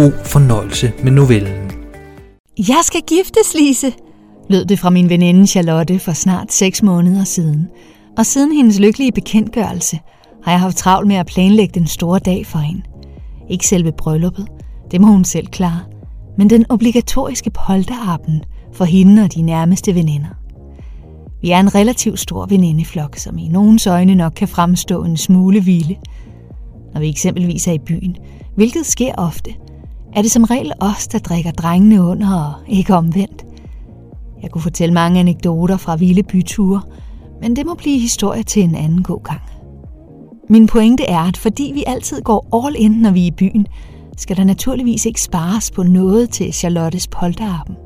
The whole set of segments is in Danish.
God fornøjelse med novellen. Jeg skal giftes, Lise, lød det fra min veninde Charlotte for snart 6 måneder siden. Og siden hendes lykkelige bekendtgørelse har jeg haft travlt med at planlægge den store dag for hende. Ikke selve brylluppet, det må hun selv klare, men den obligatoriske polterabend for hende og de nærmeste veninder. Vi er en relativt stor venindeflok, som i nogens øjne nok kan fremstå en smule vilde. Når vi eksempelvis er i byen, hvilket sker ofte, er det som regel os, der drikker drengene under og ikke omvendt. Jeg kunne fortælle mange anekdoter fra vilde byture, men det må blive historie til en anden god gang. Min pointe er, at fordi vi altid går all in, når vi er i byen, skal der naturligvis ikke spares på noget til Charlottes polterappen.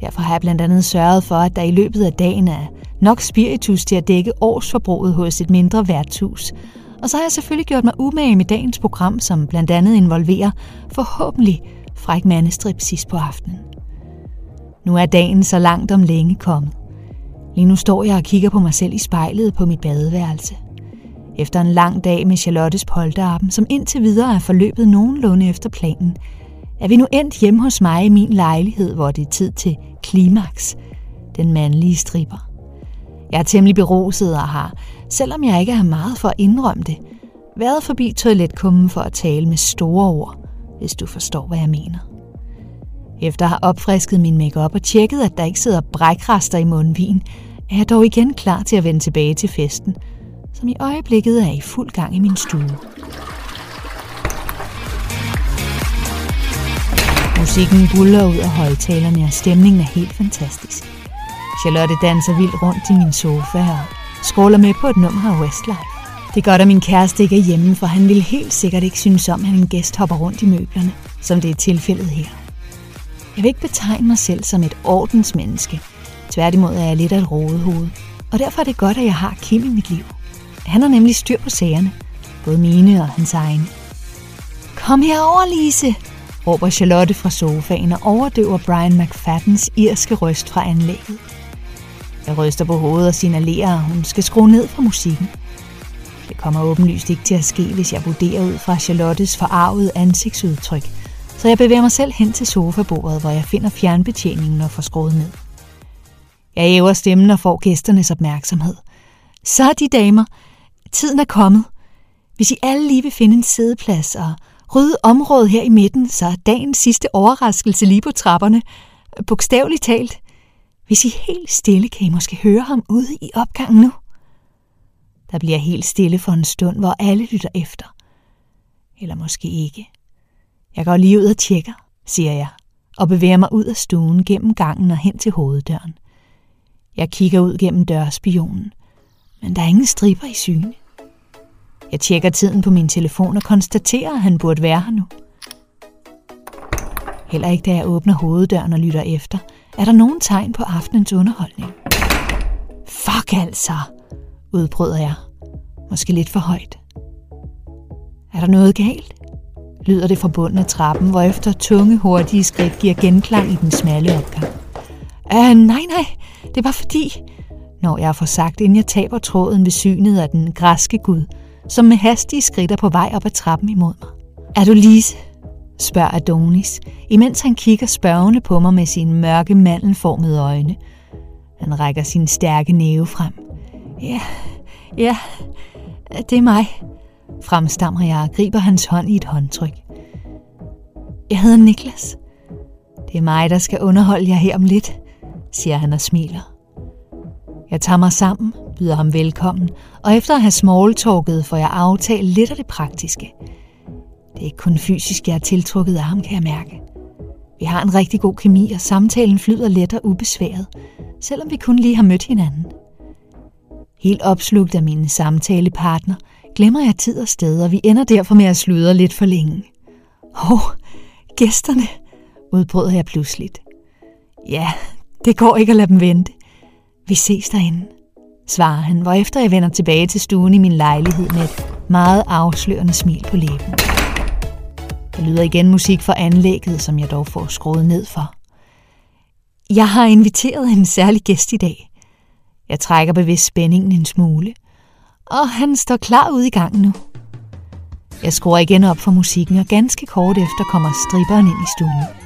Derfor har jeg blandt andet sørget for, at der i løbet af dagen er nok spiritus til at dække årsforbruget hos et mindre værtshus. Og så har jeg selvfølgelig gjort mig umage med dagens program, som blandt andet involverer forhåbentlig fræk mandestrip sidst på aftenen. Nu er dagen så langt om længe kommet. Lige nu står jeg og kigger på mig selv i spejlet på mit badeværelse. Efter en lang dag med Charlottes polterappen, som indtil videre er forløbet nogenlunde efter planen, er vi nu endt hjemme hos mig i min lejlighed, hvor det er tid til klimaks, den mandlige striber. Jeg er temmelig beruset og har, selvom jeg ikke har meget for at indrømme det, været forbi toiletkummen for at tale med store ord, hvis du forstår, hvad jeg mener. Efter at have opfrisket min makeup og tjekket, at der ikke sidder brækrester i mundvin, er jeg dog igen klar til at vende tilbage til festen, som i øjeblikket er i fuld gang i min stue. Musikken buller ud af højtalerne, og stemningen er helt fantastisk. Charlotte danser vildt rundt i min sofa og skråler med på et nummer af Westlife. Det er godt, at min kæreste ikke er hjemme, for han ville helt sikkert ikke synes om, at en gæst hopper rundt i møblerne, som det er tilfældet her. Jeg vil ikke betegne mig selv som et ordensmenneske. Tværtimod er jeg lidt af et rodehoved. Og derfor er det godt, at jeg har Kim i mit liv. Han har nemlig styr på sagerne. Både mine og hans egen. Kom herover, Lise, råber Charlotte fra sofaen og overdøver Brian McFaddens irske røst fra anlægget. Jeg ryster på hovedet og signalerer, at hun skal skrue ned for musikken. Det kommer åbenlyst ikke til at ske, hvis jeg vurderer ud fra Charlottes forarvede ansigtsudtryk, så jeg bevæger mig selv hen til sofabordet, hvor jeg finder fjernbetjeningen og får skruet ned. Jeg æver stemmen og får gæsternes opmærksomhed. Så de damer, tiden er kommet. Hvis I alle lige vil finde en sædeplads og rydde området her i midten, så er dagens sidste overraskelse lige på trapperne. Bogstaveligt talt. Hvis I helt stille, kan I måske høre ham ude i opgangen nu. Der bliver helt stille for en stund, hvor alle lytter efter. Eller måske ikke. Jeg går lige ud og tjekker, siger jeg, og bevæger mig ud af stuen gennem gangen og hen til hoveddøren. Jeg kigger ud gennem dørspionen, men der er ingen striber i syne. Jeg tjekker tiden på min telefon og konstaterer, at han burde være her nu. Heller ikke da jeg åbner hoveddøren og lytter efter, er der nogen tegn på aftenens underholdning. Fuck altså, udbryder jeg. Måske lidt for højt. Er der noget galt? Lyder det fra bunden af trappen, hvor efter tunge, hurtige skridt giver genklang i den smalle opgang. Øh, nej, nej, det var fordi, når jeg får sagt, inden jeg taber tråden ved synet af den græske gud, som med hastige skridt er på vej op ad trappen imod mig. Er du Lise? Spørger Adonis, imens han kigger spørgende på mig med sine mørke mandelformede øjne. Han rækker sin stærke næve frem. Ja, ja, det er mig, fremstammer jeg og griber hans hånd i et håndtryk. Jeg hedder Niklas. Det er mig, der skal underholde jer her om lidt, siger han og smiler. Jeg tager mig sammen, byder ham velkommen, og efter at have smalltalket får jeg aftalt lidt af det praktiske. Det er ikke kun fysisk, jeg er tiltrukket af ham, kan jeg mærke. Vi har en rigtig god kemi, og samtalen flyder let og ubesværet, selvom vi kun lige har mødt hinanden. Helt opslugt af min samtalepartner, glemmer jeg tid og sted, og vi ender derfor med at sludre lidt for længe. Åh, oh, gæsterne, udbrød jeg pludseligt. Ja, det går ikke at lade dem vente. Vi ses derinde, svarer han, hvorefter jeg vender tilbage til stuen i min lejlighed med et meget afslørende smil på læben. Der lyder igen musik fra anlægget, som jeg dog får skruet ned for. Jeg har inviteret en særlig gæst i dag. Jeg trækker bevidst spændingen en smule, og han står klar ude i gangen nu. Jeg skruer igen op for musikken, og ganske kort efter kommer stripperen ind i stuen.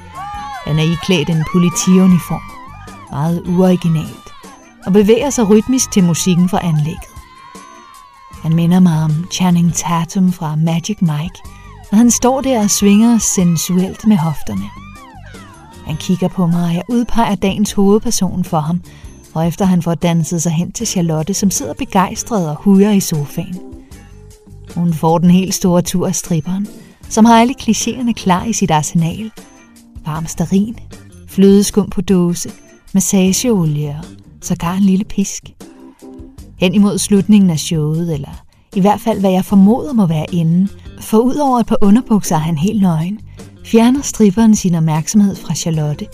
Han er iklædt en politiuniform, meget uoriginalt, og bevæger sig rytmisk til musikken fra anlægget. Han minder mig om Channing Tatum fra Magic Mike, når han står der og svinger sensuelt med hofterne. Han kigger på mig, og jeg udpeger dagens hovedperson for ham, og efter han får danset sig hen til Charlotte, som sidder begejstret og hujer i sofaen. Hun får den helt store tur af stripperen, som har alle klichéerne klar i sit arsenal. Varm starin, flødeskum på dåse, massageolie og sågar en lille pisk. Hen imod slutningen af showet, eller i hvert fald hvad jeg formoder må være inden, for ud over et par underbukser er han helt nøgen, fjerner stripperen sin opmærksomhed fra Charlotte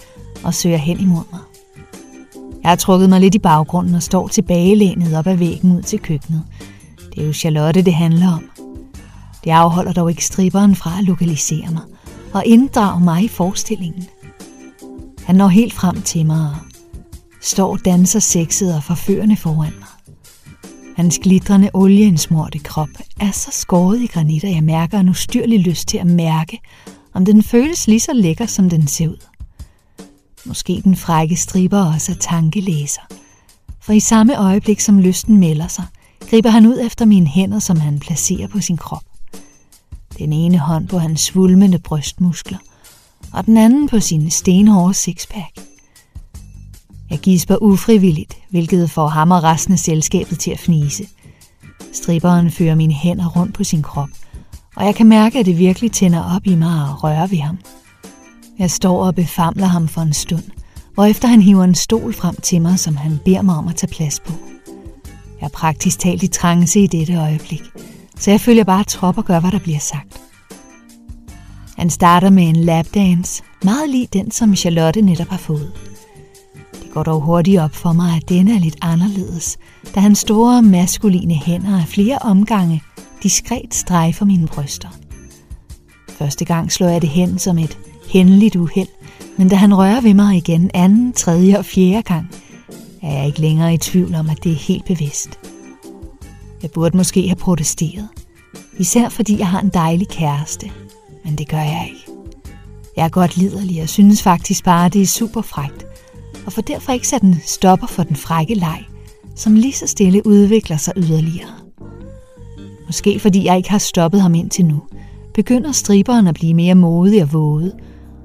og søger hen imod mig. Jeg har trukket mig lidt i baggrunden og står tilbagelænet op ad væggen ud til køkkenet. Det er jo Charlotte, det handler om. Det afholder dog ikke stripperen fra at lokalisere mig og inddrage mig i forestillingen. Han når helt frem til mig og står danser sexet og forførende foran mig. Hans glitrende olieindsmorte krop er så skåret i granit, at jeg mærker en ustyrlig lyst til at mærke, om den føles lige så lækker, som den ser ud. Måske den frække striber også er tankelæser. For i samme øjeblik, som lysten melder sig, griber han ud efter mine hænder, som han placerer på sin krop. Den ene hånd på hans svulmende brystmuskler, og den anden på sin stenhårde sixpack. Jeg gisper ufrivilligt, hvilket får ham og resten af selskabet til at fnise. Stripperen fører mine hænder rundt på sin krop, og jeg kan mærke, at det virkelig tænder op i mig og rører ved ham. Jeg står og befamler ham for en stund, efter han hiver en stol frem til mig, som han beder mig om at tage plads på. Jeg er praktisk talt i trance i dette øjeblik, så jeg følger bare trop og gør, hvad der bliver sagt. Han starter med en lapdance, meget lig den, som Charlotte netop har fået. Går dog hurtigt op for mig, at denne er lidt anderledes, da hans store maskuline hænder af flere omgange diskret strejfer mine bryster. Første gang slår jeg det hen som et hændeligt uheld, men da han rører ved mig igen anden, tredje og fjerde gang, er jeg ikke længere i tvivl om, at det er helt bevidst. Jeg burde måske have protesteret, især fordi jeg har en dejlig kæreste, men det gør jeg ikke. Jeg er godt liderlig og synes faktisk bare, at det er super frægt, og får derfor ikke sat en stopper for den frække leg, som lige så stille udvikler sig yderligere. Måske fordi jeg ikke har stoppet ham indtil nu, begynder striberen at blive mere modig og våde,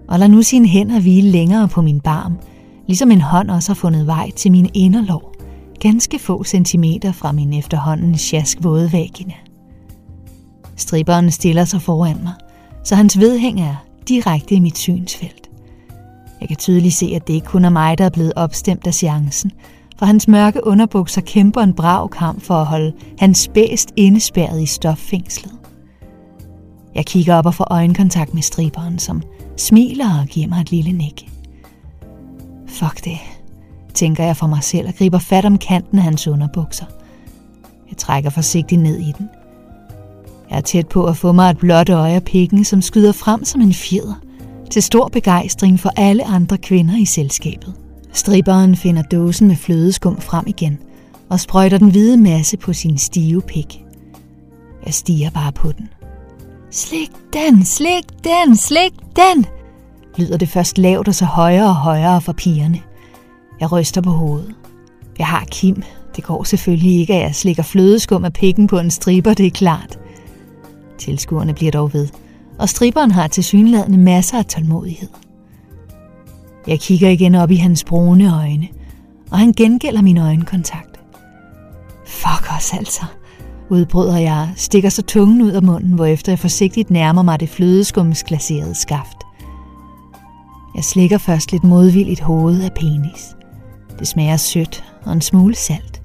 og lader nu sine hænder hvile længere på min barm, ligesom en hånd også har fundet vej til min inderlov, ganske få centimeter fra min efterhånden sjask våde vagina. Striberen stiller sig foran mig, så hans vedhæng er direkte i mit synsfelt. Jeg kan tydeligt se, at det ikke kun er mig, der er blevet opstemt af seancen, for hans mørke underbukser kæmper en brav kamp for at holde hans bedst indespærret i stoffængslet. Jeg kigger op og får øjenkontakt med striberen, som smiler og giver mig et lille nik. Fuck det, tænker jeg for mig selv og griber fat om kanten af hans underbukser. Jeg trækker forsigtigt ned i den. Jeg er tæt på at få mig et blåt øje af pikken, som skyder frem som en fjeder, til stor begejstring for alle andre kvinder i selskabet. Striberen finder dåsen med flødeskum frem igen og sprøjter den hvide masse på sin stive pik. Jeg stiger bare på den. Slik den, slik den, slik den, lyder det først lavt og så højere og højere for pigerne. Jeg ryster på hovedet. Jeg har Kim. Det går selvfølgelig ikke, at jeg slikker flødeskum af pikken på en striber, det er klart. Tilskuerne bliver dog ved, og striberen har til synlædende masser af tålmodighed. Jeg kigger igen op i hans brune øjne, og han gengælder min øjenkontakt. Fuck os altså, udbryder jeg, stikker så tungen ud af munden, hvorefter jeg forsigtigt nærmer mig det flødeskumsglaserede skaft. Jeg slikker først lidt modvilligt hovedet af penis. Det smager sødt og en smule salt.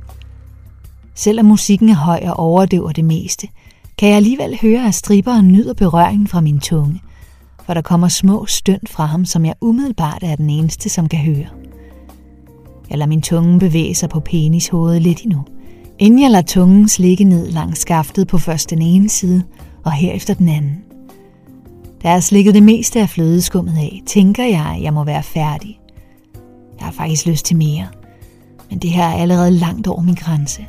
Selvom musikken er høj og overdøver det meste, kan jeg alligevel høre, at striberen nyder berøringen fra min tunge, for der kommer små støn fra ham, som jeg umiddelbart er den eneste, som kan høre. Jeg lader min tunge bevæge sig på penishovedet lidt endnu, inden jeg lader tungen slikke ned langs skaftet på først den ene side og herefter den anden. Da jeg slikket det meste af flødeskummet af, tænker jeg, at jeg må være færdig. Jeg har faktisk lyst til mere, men det her er allerede langt over min grænse.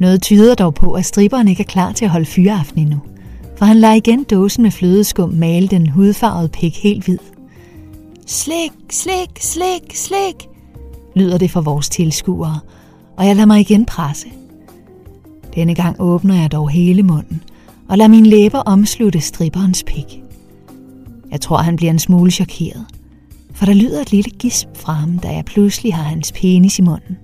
Noget tyder dog på, at striberen ikke er klar til at holde fyreaften endnu, for han lader igen dåsen med flødeskum male den hudfarvede pik helt hvid. Slik, slik, slik, slik, lyder det fra vores tilskuere, og jeg lader mig igen presse. Denne gang åbner jeg dog hele munden, og lader mine læber omslutte striberens pik. Jeg tror, han bliver en smule chokeret, for der lyder et lille gisp fra ham, da jeg pludselig har hans penis i munden.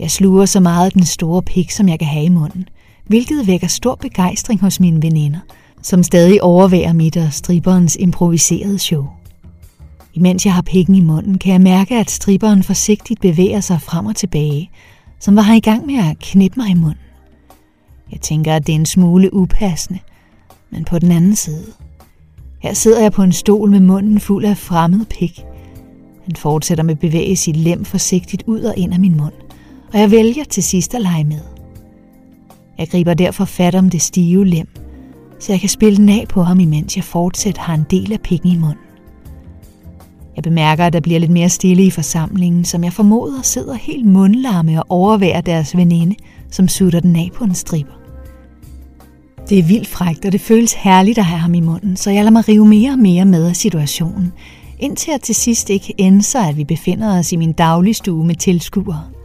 Jeg sluger så meget af den store pik, som jeg kan have i munden, hvilket vækker stor begejstring hos mine veninder, som stadig overværer mit og striberens improviserede show. Imens jeg har pikken i munden, kan jeg mærke, at striberen forsigtigt bevæger sig frem og tilbage, som var han i gang med at knippe mig i munden. Jeg tænker, at det er en smule upassende, men på den anden side. Her sidder jeg på en stol med munden fuld af fremmed pik. Han fortsætter med at bevæge sit lem forsigtigt ud og ind af min mund, og jeg vælger til sidst at lege med. Jeg griber derfor fat om det stive lem, så jeg kan spille den af på ham, imens jeg fortsat har en del af pikken i munden. Jeg bemærker, at der bliver lidt mere stille i forsamlingen, som jeg formoder sidder helt mundlarme og overværer deres veninde, som sutter den af på en striber. Det er vildt frægt, og det føles herligt at have ham i munden, så jeg lader mig rive mere og mere med af situationen, indtil jeg til sidst ikke ender, at vi befinder os i min dagligstue med tilskuere.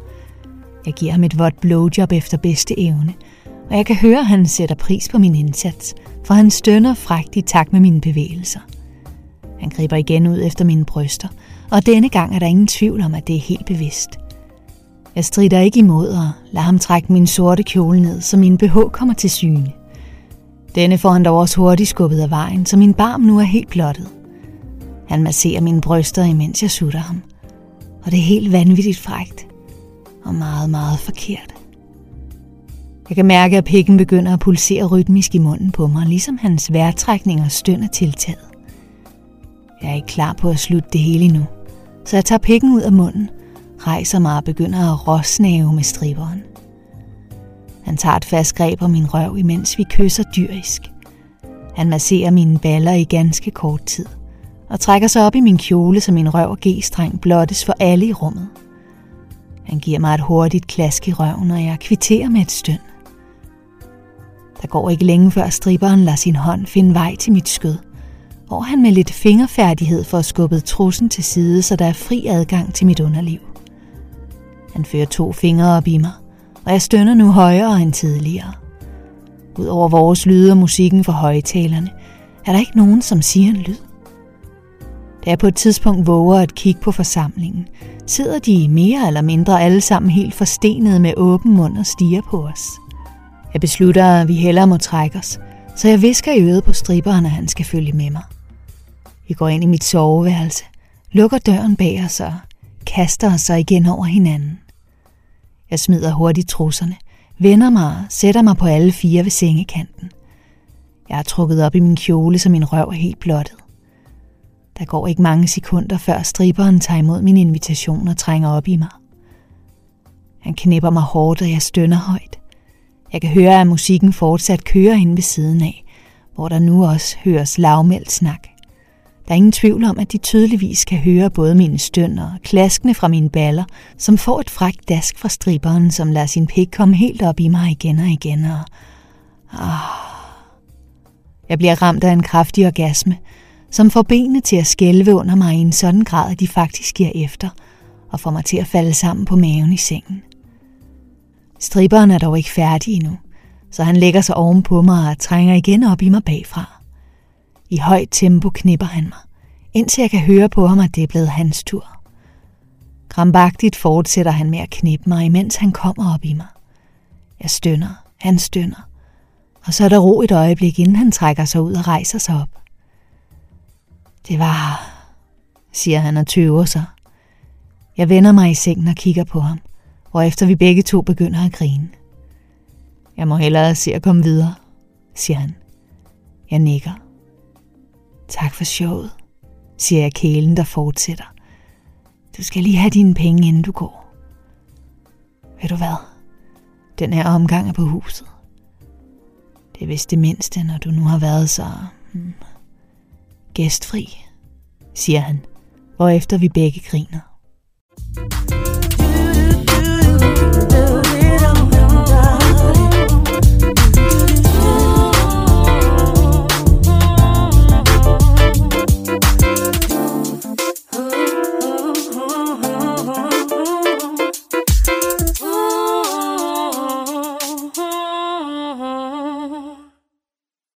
Jeg giver ham et vådt blowjob efter bedste evne, og jeg kan høre, at han sætter pris på min indsats, for han stønner frægt i takt med mine bevægelser. Han griber igen ud efter mine bryster, og denne gang er der ingen tvivl om, at det er helt bevidst. Jeg strider ikke imod og lader ham trække min sorte kjole ned, så min BH kommer til syne. Denne får han dog også hurtigt skubbet af vejen, så min barm nu er helt blottet. Han masserer mine bryster, imens jeg sutter ham. Og det er helt vanvittigt frægt. Og meget, meget forkert. Jeg kan mærke, at pikken begynder at pulsere rytmisk i munden på mig, ligesom hans vejrtrækning og støn er tiltaget. Jeg er ikke klar på at slutte det hele endnu, så jeg tager pikken ud af munden, rejser mig og begynder at råsnave med striberen. Han tager et fast greb om min røv, imens vi kysser dyrisk. Han masserer mine baller i ganske kort tid, og trækker sig op i min kjole, så min røv og g-streng blottes for alle i rummet. Han giver mig et hurtigt klask i røven, og jeg kvitterer med et støn. Der går ikke længe før striberen lader sin hånd finde vej til mit skød, hvor han med lidt fingerfærdighed får skubbet trussen til side, så der er fri adgang til mit underliv. Han fører to fingre op i mig, og jeg stønner nu højere end tidligere. Udover vores lyde og musikken fra højtalerne, er der ikke nogen, som siger en lyd. Da jeg på et tidspunkt våger at kigge på forsamlingen, sidder de mere eller mindre alle sammen helt forstenet med åben mund og stiger på os. Jeg beslutter, at vi hellere må trække os, så jeg visker i øret på striberen, at han skal følge med mig. Vi går ind i mit soveværelse, lukker døren bag os og kaster os så igen over hinanden. Jeg smider hurtigt trusserne, vender mig og sætter mig på alle fire ved sengekanten. Jeg er trukket op i min kjole, så min røv er helt blottet. Der går ikke mange sekunder, før striberen tager imod min invitation og trænger op i mig. Han knipper mig hårdt, og jeg stønner højt. Jeg kan høre, at musikken fortsat kører inde ved siden af, hvor der nu også høres lavmældt snak. Der er ingen tvivl om, at de tydeligvis kan høre både mine stønner og klaskene fra mine baller, som får et frækt dask fra striberen, som lader sin pik komme helt op i mig igen og igen. Og... Ah. Jeg bliver ramt af en kraftig orgasme, som får benene til at skælve under mig i en sådan grad, at de faktisk giver efter og får mig til at falde sammen på maven i sengen. Striberen er dog ikke færdig endnu, så han lægger sig ovenpå mig og trænger igen op i mig bagfra. I højt tempo knipper han mig, indtil jeg kan høre på ham, at det er blevet hans tur. Krambagtigt fortsætter han med at knippe mig, imens han kommer op i mig. Jeg stønner, han stønner, og så er der ro et øjeblik, inden han trækker sig ud og rejser sig op. Det var, siger han og tøver sig. Jeg vender mig i sengen og kigger på ham, efter vi begge to begynder at grine. Jeg må hellere se at komme videre, siger han. Jeg nikker. Tak for showet, siger jeg kælen, der fortsætter. Du skal lige have dine penge, inden du går. Ved du hvad? Den her omgang er på huset. Det er vist det mindste, når du nu har været så gæstfri, siger han, hvorefter vi begge griner.